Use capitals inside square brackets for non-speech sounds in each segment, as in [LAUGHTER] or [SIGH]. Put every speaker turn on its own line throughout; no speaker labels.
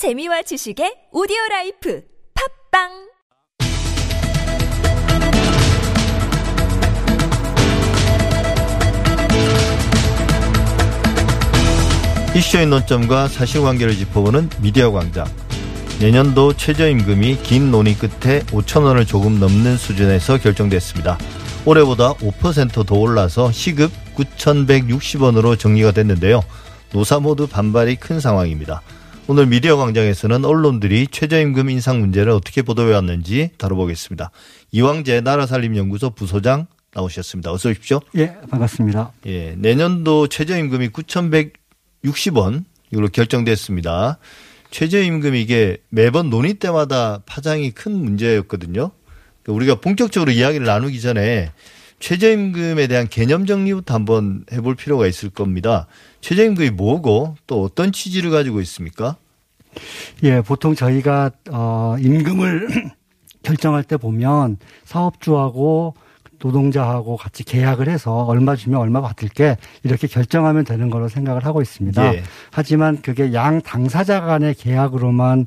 재미와 지식의 오디오 라이프 팟빵
이슈의 논점과 사실관계를 짚어보는 미디어 광장. 내년도 최저임금이 긴 논의 끝에 5천 원을 조금 넘는 수준에서 결정됐습니다. 올해보다 5%더 올라서 시급 9,160원으로 정리가 됐는데요. 노사 모두 반발이 큰 상황입니다. 오늘 미디어 광장에서는 언론들이 최저임금 인상 문제를 어떻게 보도해 왔는지 다뤄보겠습니다. 이왕재 나라살림연구소 부소장 나오셨습니다. 어서 오십시오.
예, 반갑습니다.
예, 내년도 최저임금이 9,160원 이걸로 결정됐습니다. 최저임금 이게 매번 논의 때마다 파장이 큰 문제였거든요. 그러니까 우리가 본격적으로 이야기를 나누기 전에 최저임금에 대한 개념 정리부터 한번 해볼 필요가 있을 겁니다. 최저임금이 뭐고 또 어떤 취지를 가지고 있습니까?
예, 보통 저희가 어 임금을 [CLEARS THROAT] 결정할 때 보면 사업주하고 노동자하고 같이 계약을 해서 얼마 주면 얼마 받을게 이렇게 결정하면 되는 거로 생각을 하고 있습니다.
예.
하지만 그게 양 당사자 간의 계약으로만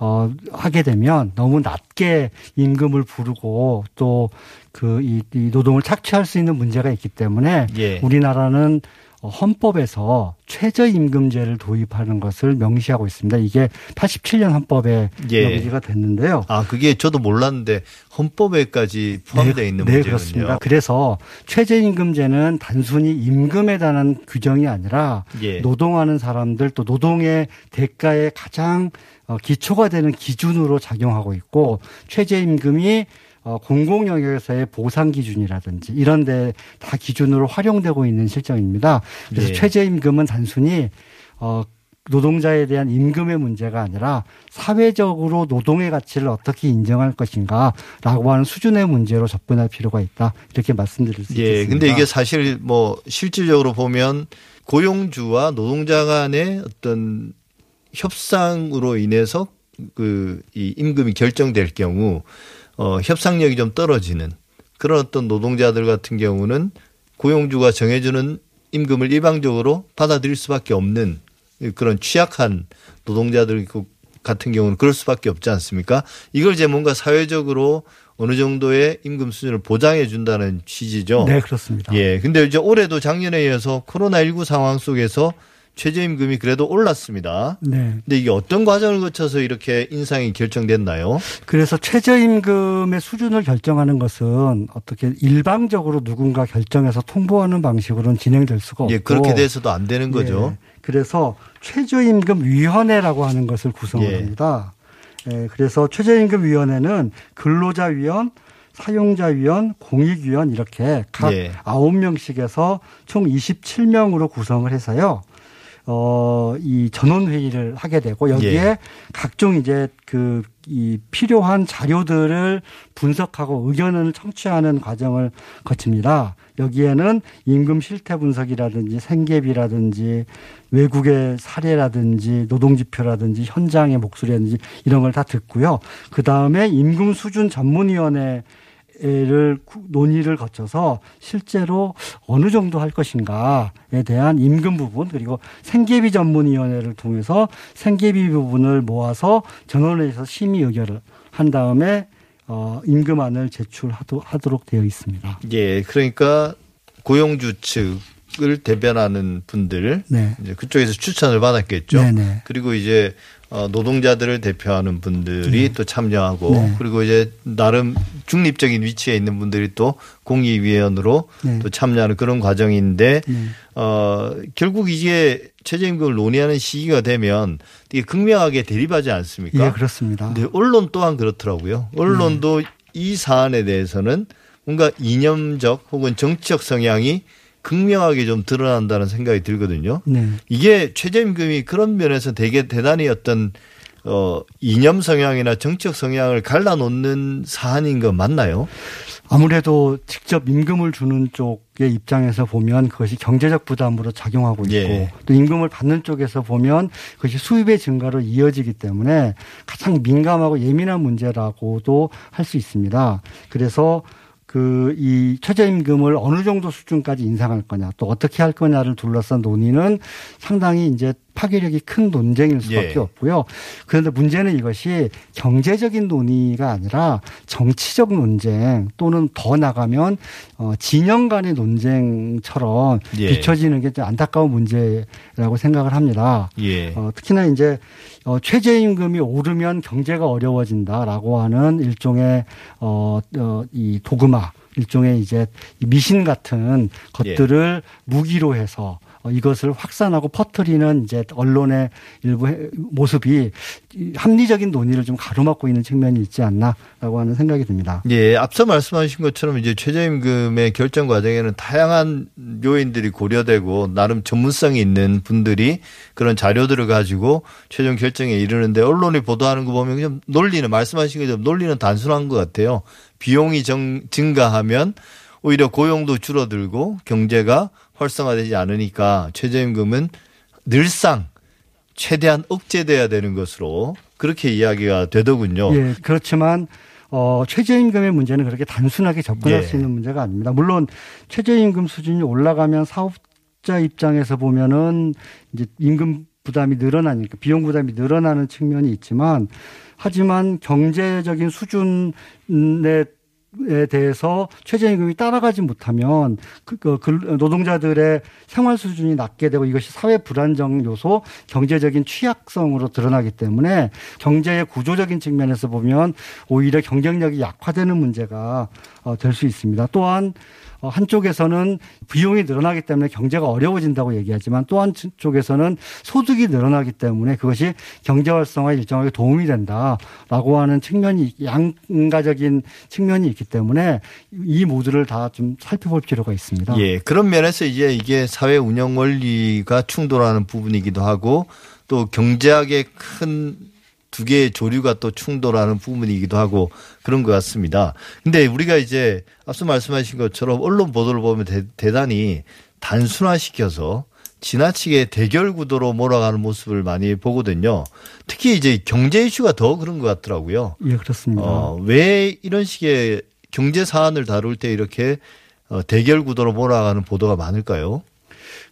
어 하게 되면 너무 낮게 임금을 부르고 또 그이 이 노동을 착취할 수 있는 문제가 있기 때문에
예.
우리나라는 어, 헌법에서 최저임금제를 도입하는 것을 명시하고 있습니다. 이게 87년 헌법에
예.
명시가 됐는데요.
아, 그게 저도 몰랐는데 헌법에까지 포함되어 있는
네,
문제군요.
그렇습니다. 그래서 최저임금제는 단순히 임금에 대한 규정이 아니라
예.
노동하는 사람들 또 노동의 대가에 가장 어, 기초가 되는 기준으로 작용하고 있고 최저임금이 어, 공공 영역에서의 보상 기준이라든지 이런 데 다 기준으로 활용되고 있는 실정입니다. 그래서
네.
최저임금은 단순히 어 노동자에 대한 임금의 문제가 아니라 사회적으로 노동의 가치를 어떻게 인정할 것인가라고 하는 수준의 문제로 접근할 필요가 있다. 이렇게 말씀드릴 수
예,
있겠습니다.
근데 이게 사실 뭐 실질적으로 보면 고용주와 노동자 간의 어떤 협상으로 인해서 그 이 임금이 결정될 경우 어 협상력이 좀 떨어지는 그런 어떤 노동자들 같은 경우는 고용주가 정해주는 임금을 일방적으로 받아들일 수밖에 없는 그런 취약한 노동자들 그 같은 경우는 그럴 수밖에 없지 않습니까? 이걸 이제 뭔가 사회적으로 어느 정도의 임금 수준을 보장해 준다는 취지죠.
네, 그렇습니다.
예. 근데 이제 올해도 작년에 이어서 코로나19 상황 속에서 최저임금이 그래도 올랐습니다.
네.
근데 이게 어떤 과정을 거쳐서 이렇게 인상이 결정됐나요?
그래서 최저임금의 수준을 결정하는 것은 어떻게 일방적으로 누군가 결정해서 통보하는 방식으로는 진행될 수가 없고
예, 그렇게 돼서도 안 되는 거죠.
예, 그래서 최저임금위원회라고 하는 것을 구성을
예.
합니다. 예, 그래서 최저임금위원회는 근로자위원, 사용자위원, 공익위원 이렇게 각
예.
아홉 명씩에서 총 27명으로 구성을 해서요. 어, 이 전원회의를 하게 되고 여기에
예.
각종 이제 그 이 필요한 자료들을 분석하고 의견을 청취하는 과정을 거칩니다. 여기에는 임금 실태 분석이라든지 생계비라든지 외국의 사례라든지 노동지표라든지 현장의 목소리라든지 이런 걸 다 듣고요. 그 다음에 임금 수준 전문위원회 를 논의를 거쳐서 실제로 어느 정도 할 것인가에 대한 임금 부분 그리고 생계비 전문위원회를 통해서 생계비 부분을 모아서 전원회에서 심의 의결을 한 다음에 어, 임금안을 제출하도록 되어 있습니다.
예. 그러니까 고용주 측을 대변하는 분들
네.
이제 그쪽에서 추천을 받았겠죠.
네네.
그리고 이제 어, 노동자들을 대표하는 분들이 또 참여하고
네.
그리고 이제 나름 중립적인 위치에 있는 분들이 또 공익위원으로
네.
또 참여하는 그런 과정인데
네.
어 결국 이게 최저임금을 논의하는 시기가 되면 되게 극명하게 대립하지 않습니까?
예, 그렇습니다.
근데 언론 또한 그렇더라고요. 언론도 이 사안에 대해서는 뭔가 이념적 혹은 정치적 성향이 극명하게 좀 드러난다는 생각이 들거든요.
네.
이게 최저임금이 그런 면에서 되게 대단히 어떤 어 이념 성향이나 정치적 성향을 갈라놓는 사안인 거 맞나요?
아무래도 직접 임금을 주는 쪽의 입장에서 보면 그것이 경제적 부담으로 작용하고 있고
예.
또 임금을 받는 쪽에서 보면 그것이 수입의 증가로 이어지기 때문에 가장 민감하고 예민한 문제라고도 할 수 있습니다. 그래서 그 이 최저임금을 어느 정도 수준까지 인상할 거냐 또 어떻게 할 거냐를 둘러싼 논의는 상당히 이제 파괴력이 큰 논쟁일 수밖에
예.
없고요. 그런데 문제는 이것이 경제적인 논의가 아니라 정치적 논쟁 또는 더 나가면 어, 진영 간의 논쟁처럼
예.
비춰지는 게좀 안타까운 문제라고 생각을 합니다.
예.
어, 특히나 이제 어, 최저임금이 오르면 경제가 어려워진다라고 하는 일종의 어, 어, 이 도그마, 일종의 이제 이 미신 같은 것들을 무기로 해서 어, 이것을 확산하고 퍼뜨리는 이제 언론의 일부 해- 모습이 이 합리적인 논의를 좀 가로막고 있는 측면이 있지 않나라고 하는 생각이 듭니다.
예, 앞서 말씀하신 것처럼 이제 최저임금의 결정 과정에는 다양한 요인들이 고려되고 나름 전문성이 있는 분들이 그런 자료들을 가지고 최종 결정에 이르는데 언론이 보도하는 거 보면 좀 논리는 말씀하신 것처럼 논리는 단순한 것 같아요. 비용이 정, 증가하면 오히려 고용도 줄어들고 경제가 활성화되지 않으니까 최저임금은 늘상 최대한 억제돼야 되는 것으로 그렇게 이야기가 되더군요.
예, 그렇지만 어, 최저임금의 문제는 그렇게 단순하게 접근할
예.
수 있는 문제가 아닙니다. 물론 최저임금 수준이 올라가면 사업자 입장에서 보면은 이제 임금 부담이 늘어나니까 비용 부담이 늘어나는 측면이 있지만 하지만 경제적인 수준에 에 대해서 최저임금이 따라가지 못하면 그, 그, 그 노동자들의 생활 수준이 낮게 되고 이것이 사회 불안정 요소, 경제적인 취약성으로 드러나기 때문에 경제의 구조적인 측면에서 보면 오히려 경쟁력이 약화되는 문제가 어, 될 수 있습니다. 또한 어, 한쪽에서는 비용이 늘어나기 때문에 경제가 어려워진다고 얘기하지만 또 한쪽에서는 소득이 늘어나기 때문에 그것이 경제 활성화에 일정하게 도움이 된다라고 하는 측면이 양가적인 측면이 있기 때문에 이 모두를 다 좀 살펴볼 필요가 있습니다.
예, 그런 면에서 이제 이게 사회 운영 원리가 충돌하는 부분이기도 하고 또 경제학의 큰 두 개의 조류가 또 충돌하는 부분이기도 하고 그런 것 같습니다. 근데 우리가 이제 앞서 말씀하신 것처럼 언론 보도를 보면 대, 단히 단순화시켜서 지나치게 대결 구도로 몰아가는 모습을 많이 보거든요. 특히 이제 경제 이슈가 더 그런 것 같더라고요.
예, 그렇습니다.
어, 왜 이런 식의 경제 사안을 다룰 때 이렇게 어, 대결 구도로 몰아가는 보도가 많을까요?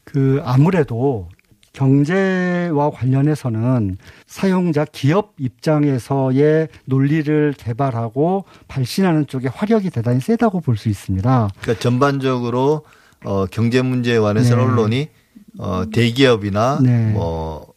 그 아무래도 경제와 관련해서는 사용자 기업 입장에서의 논리를 개발하고 발신하는 쪽에 화력이 대단히 세다고 볼 수 있습니다.
그러니까 전반적으로 어, 경제 문제에 관해서
네.
언론이 어, 대기업이나
네.
뭐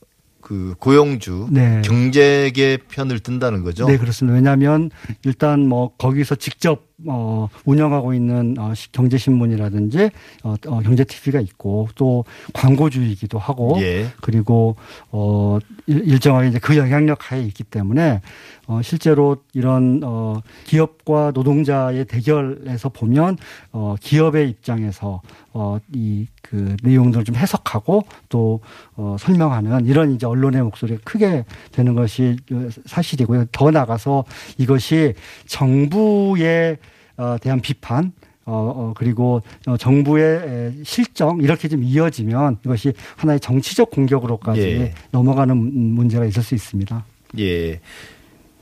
그 고용주
네.
경제계 편을 든다는 거죠.
네, 그렇습니다. 왜냐하면 일단 뭐 거기서 직접 어 운영하고 있는 어 시- 경제신문이라든지 어, 어 경제 TV가 있고 또 광고주이기도 하고
예.
그리고 어 일- 일정하게 이제 그 영향력 하에 있기 때문에 어 실제로 이런 어 기업과 노동자의 대결에서 보면 어 기업의 입장에서 어 이 그 내용들을 좀 해석하고 또 어 설명하는 이런 이제 언론의 목소리가 크게 되는 것이 어, 사실이고요. 더 나가서 이것이 정부에 어 대한 비판 어, 어, 그리고 어, 정부의 에, 실정 이렇게 좀 이어지면 이것이 하나의 정치적 공격으로까지
예.
넘어가는 문- 문제가 있을 수 있습니다.
예.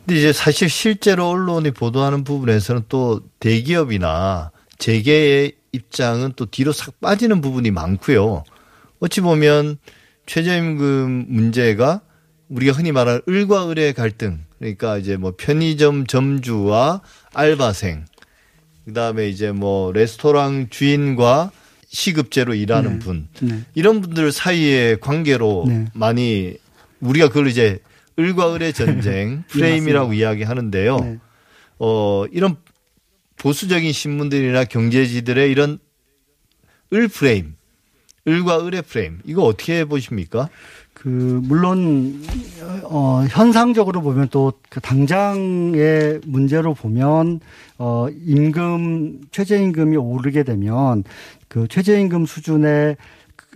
근데 이제 사실 실제로 언론이 보도하는 부분에서는 또 대기업이나 재계의 입장은 또 뒤로 싹 빠지는 부분이 많고요. 어찌 보면 최저임금 문제가 우리가 흔히 말하는 을과 을의 갈등 그러니까 이제 뭐 편의점 점주와 알바생 그다음에 이제 뭐 레스토랑 주인과 시급제로 일하는
네.
분
네.
이런 분들 사이의 관계로
네.
많이 우리가 그걸 이제 을과 을의 전쟁 [LAUGHS] 프레임이라고 이야기하는데요.
네.
어 이런 보수적인 신문들이나 경제지들의 이런 을 프레임, 을과 을의 프레임 이거 어떻게 보십니까?
그 물론 어 현상적으로 보면 또그 당장의 문제로 보면 어 임금 최저임금이 오르게 되면 그 최저임금 수준의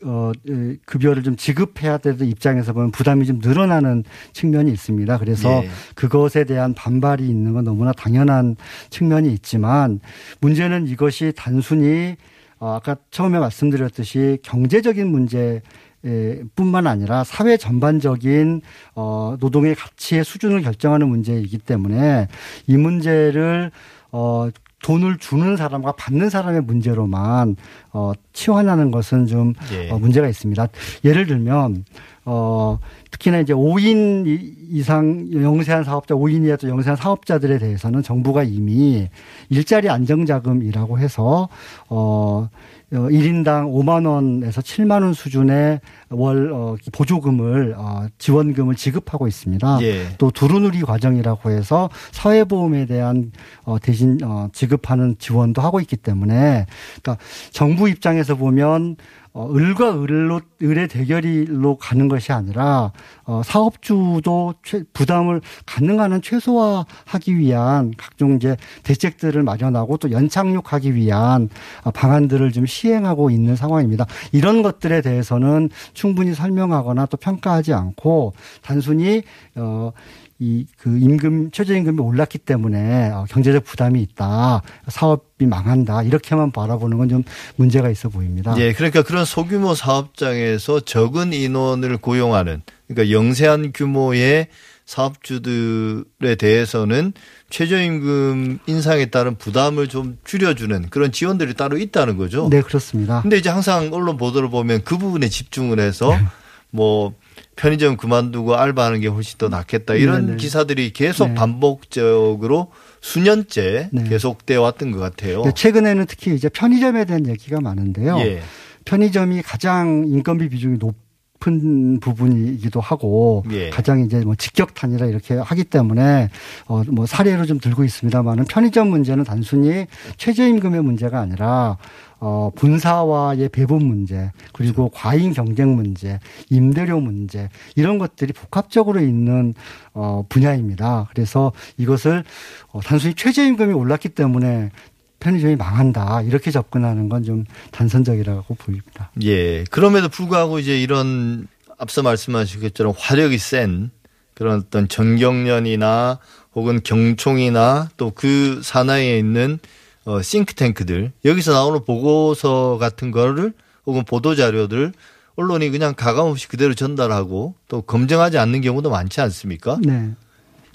어 에, 급여를 좀 지급해야 되는 입장에서 보면 부담이 좀 늘어나는 측면이 있습니다. 그래서
예.
그것에 대한 반발이 있는 건 너무나 당연한 측면이 있지만 문제는 이것이 단순히 어, 아까 처음에 말씀드렸듯이 경제적인 문제 에, 뿐만 아니라 사회 전반적인 어, 노동의 가치의 수준을 결정하는 문제이기 때문에 이 문제를 어, 돈을 주는 사람과 받는 사람의 문제로만 어, 치환하는 것은 좀
예.
어, 문제가 있습니다. 예를 들면 어, 특히나 이제 5인 이상 영세한 사업자, 5인 이하 또 영세한 사업자들에 대해서는 정부가 이미 일자리 안정자금이라고 해서 어, 1인당 5만 원에서 7만 원 수준의 월 어, 보조금을 어, 지원금을 지급하고 있습니다.
예.
또 두루누리 과정이라고 해서 사회보험에 대한 어, 대신 어, 지급하는 지원도 하고 있기 때문에 그러니까 정부 입장에서 보면 어, 을과 을로, 을의 대결로 가는 것이 아니라, 어, 사업주도 최, 부담을 가능한 최소화하기 위한 각종 이제 대책들을 마련하고 또 연착륙하기 위한 어, 방안들을 좀 시행하고 있는 상황입니다. 이런 것들에 대해서는 충분히 설명하거나 또 평가하지 않고 단순히, 어, 이 그 임금 최저임금이 올랐기 때문에 어, 경제적 부담이 있다 사업이 망한다 이렇게만 바라보는 건 좀 문제가 있어 보입니다.
예, 그러니까 그런 소규모 사업장에서 적은 인원을 고용하는 그러니까 영세한 규모의 사업주들에 대해서는 최저임금 인상에 따른 부담을 좀 줄여주는 그런 지원들이 따로 있다는 거죠.
네, 그렇습니다.
근데 이제 항상 언론 보도를 보면 그 부분에 집중을 해서 네. 뭐 편의점 그만두고 알바하는 게 훨씬 더 낫겠다 이런 네네. 네. 기사들이 계속 네. 반복적으로 수년째 네. 계속돼 왔던 것 같아요.
네, 최근에는 특히 이제 편의점에 대한 얘기가 많은데요. 예. 편의점이 가장 인건비 비중이 높 은 부분이기도 하고 예. 가장 이제 뭐 직격탄이라 이렇게 하기 때문에 어뭐 사례로 좀 들고 있습니다만은 편의점 문제는 단순히 최저임금의 문제가 아니라 어, 분사와의 배분 문제, 그리고 그렇죠. 과잉 경쟁 문제, 임대료 문제, 이런 것들이 복합적으로 있는 어, 분야입니다. 그래서 이것을 어, 단순히 최저임금이 올랐기 때문에 편의점이 망한다. 이렇게 접근하는 건 좀 단선적이라고 보입니다.
예. 그럼에도 불구하고 이제 이런 앞서 말씀하신 것처럼 화력이 센 그런 어떤 전경련이나 혹은 경총이나 또 그 산하에 있는 어, 싱크탱크들 여기서 나오는 보고서 같은 거를 혹은 보도 자료들 언론이 그냥 가감 없이 그대로 전달하고 또 검증하지 않는 경우도 많지 않습니까?
네.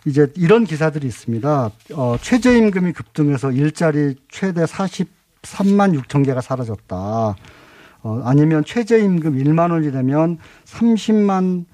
이제 이런 기사들이 있습니다. 어, 최저임금이 급등해서 일자리 최대 43만 6천 개가 사라졌다. 어, 아니면 최저임금 1만 원이 되면 30만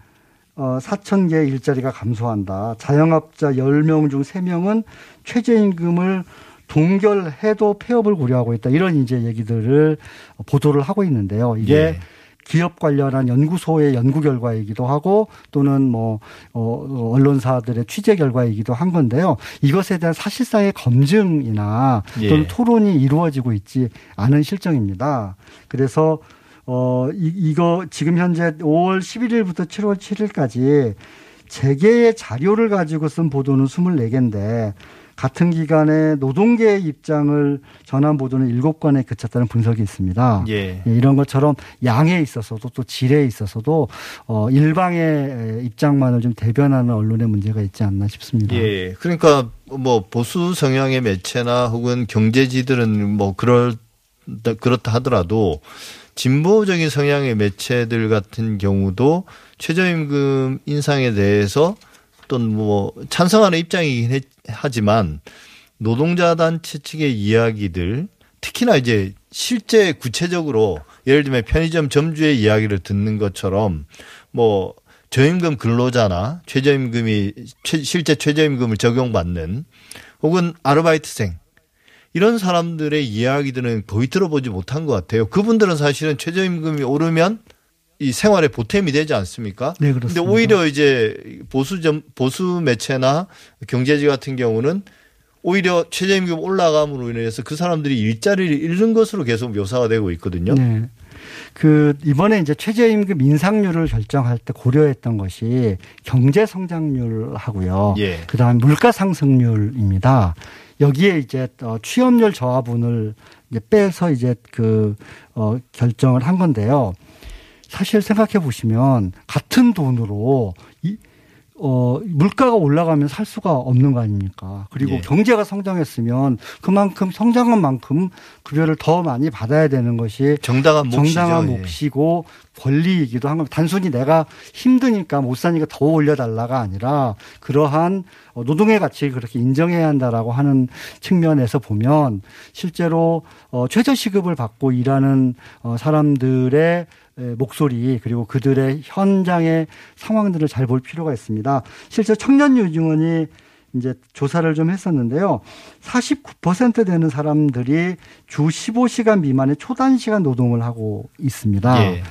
어, 4천 개의 일자리가 감소한다. 자영업자 10명 중 3명은 최저임금을 동결해도 폐업을 고려하고 있다. 이런 이제 얘기들을 보도를 하고 있는데요. 이게 예. 기업 관련한 연구소의 연구 결과이기도 하고 또는 뭐 어, 언론사들의 취재 결과이기도 한 건데요. 이것에 대한 사실상의 검증이나 또는 예. 토론이 이루어지고 있지 않은 실정입니다. 그래서 어 이, 이거 지금 현재 5월 11일부터 7월 7일까지 재계의 자료를 가지고 쓴 보도는 24개인데 같은 기간에 노동계의 입장을 전한 보도는 일곱 건에 그쳤다는 분석이 있습니다. 예. 예. 이런 것처럼 양에 있어서도 또 질에 있어서도 어 일방의 입장만을 좀 대변하는 언론의 문제가 있지 않나 싶습니다.
예. 그러니까 뭐 보수 성향의 매체나 혹은 경제지들은 뭐 그럴 그렇다 하더라도 진보적인 성향의 매체들 같은 경우도 최저임금 인상에 대해서 어떤 뭐 찬성하는 입장이긴 하지만 노동자 단체 측의 이야기들 특히나 이제 실제 구체적으로 예를 들면 편의점 점주의 이야기를 듣는 것처럼 뭐 저임금 근로자나 최저임금이 실제 최저임금을 적용받는 혹은 아르바이트생 이런 사람들의 이야기들은 거의 들어보지 못한 것 같아요. 그분들은 사실은 최저임금이 오르면 이 생활에 보탬이 되지 않습니까?
네, 그렇습니다.
근데 오히려 이제 보수 점 보수 매체나 경제지 같은 경우는 오히려 최저임금 올라감으로 인해서 그 사람들이 일자리를 잃는 것으로 계속 묘사가 되고 있거든요.
네. 그 이번에 이제 최저임금 인상률을 결정할 때 고려했던 것이 경제 성장률하고요. 예. 그다음 물가 상승률입니다. 여기에 이제 어, 취업률 저하분을 이제 빼서 이제 그 어, 결정을 한 건데요. 사실 생각해 보시면 같은 돈으로 이, 어, 물가가 올라가면 살 수가 없는 거 아닙니까? 그리고 예. 경제가 성장했으면 그만큼 성장한 만큼 급여를 더 많이 받아야 되는 것이
정당한 몫이죠.
정당한 예. 몫이고 권리이기도 한 겁니다. 단순히 내가 힘드니까 못 사니까 더 올려달라가 아니라 그러한 노동의 가치를 그렇게 인정해야 한다라고 하는 측면에서 보면 실제로 어, 최저시급을 받고 일하는 어, 사람들의 목소리 그리고 그들의 현장의 상황들을 잘 볼 필요가 있습니다. 실제 청년 유증원이 이제 조사를 좀 했었는데요. 49% 되는 사람들이 주 15시간 미만의 초단시간 노동을 하고 있습니다. 예.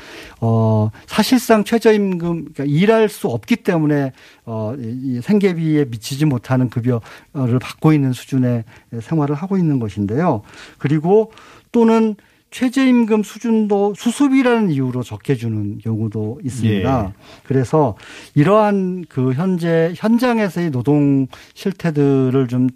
어, 사실상 최저임금, 그러니까 일할 수 없기 때문에 어, 이 생계비에 미치지 못하는 급여를 받고 있는 수준의 생활을 하고 있는 것인데요. 그리고 또는 최저임금 수준도 수습이라는 이유로 적게 주는 경우도 있습니다. 예. 그래서 이러한 그 현재 현장에서의 노동 실태들을 좀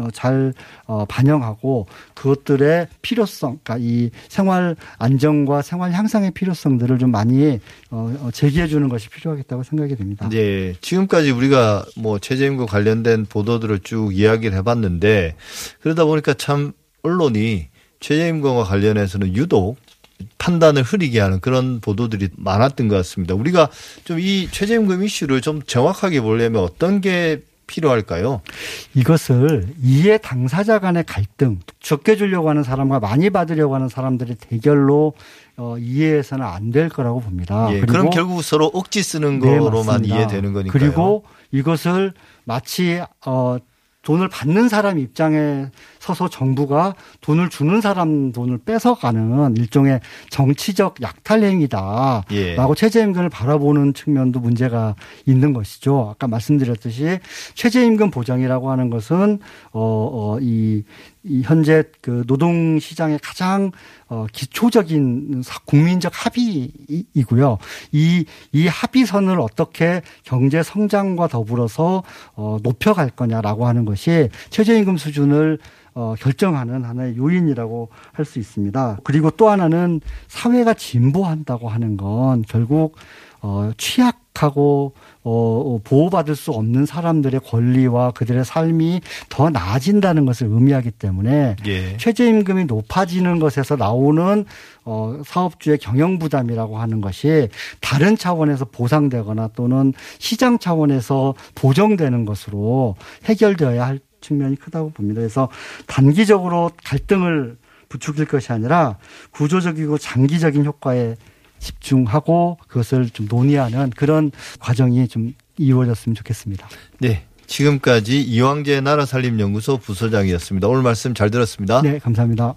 어, 잘 어, 반영하고 그것들의 필요성, 그러니까 이 생활 안정과 생활 향상의 필요성들을 좀 많이 어, 제기해 주는 것이 필요하겠다고 생각이 됩니다.
네, 지금까지 우리가 뭐 최저임금 관련된 보도들을 쭉 이야기를 해봤는데 그러다 보니까 참 언론이 최저임금과 관련해서는 유독 판단을 흐리게 하는 그런 보도들이 많았던 것 같습니다. 우리가 좀 이 최저임금 이슈를 좀 정확하게 보려면 어떤 게 필요할까요?
이것을 이해 당사자 간의 갈등, 적게 주려고 하는 사람과 많이 받으려고 하는 사람들의 대결로 어, 이해해서는 안 될 거라고 봅니다.
예, 그럼 결국 서로 억지 쓰는 네, 거로만 이해되는 거니까요.
그리고 이것을 마치 어, 돈을 받는 사람 입장에 서서 정부가 돈을 주는 사람 돈을 뺏어가는 일종의 정치적 약탈 행위다라고 예. 최저임금을 바라보는 측면도 문제가 있는 것이죠. 아까 말씀드렸듯이 최저임금 보장이라고 하는 것은 어이 어, 이 현재 그 노동 시장의 가장 어 기초적인 국민적 합의이고요. 이 이 합의선을 어떻게 경제 성장과 더불어서 어 높여갈 거냐라고 하는 것이 최저임금 수준을 어, 결정하는 하나의 요인이라고 할 수 있습니다. 그리고 또 하나는 사회가 진보한다고 하는 건 결국 어, 취약하고 어, 어, 보호받을 수 없는 사람들의 권리와 그들의 삶이 더 나아진다는 것을 의미하기 때문에 예. 최저임금이 높아지는 것에서 나오는 어, 사업주의 경영 부담이라고 하는 것이 다른 차원에서 보상되거나 또는 시장 차원에서 보정되는 것으로 해결되어야 할 측면이 크다고 봅니다. 그래서 단기적으로 갈등을 부추길 것이 아니라 구조적이고 장기적인 효과에 집중하고 그것을 좀 논의하는 그런 과정이 좀 이루어졌으면 좋겠습니다.
네. 지금까지 이왕재 나라살림연구소 부소장이었습니다. 오늘 말씀 잘 들었습니다.
네, 감사합니다.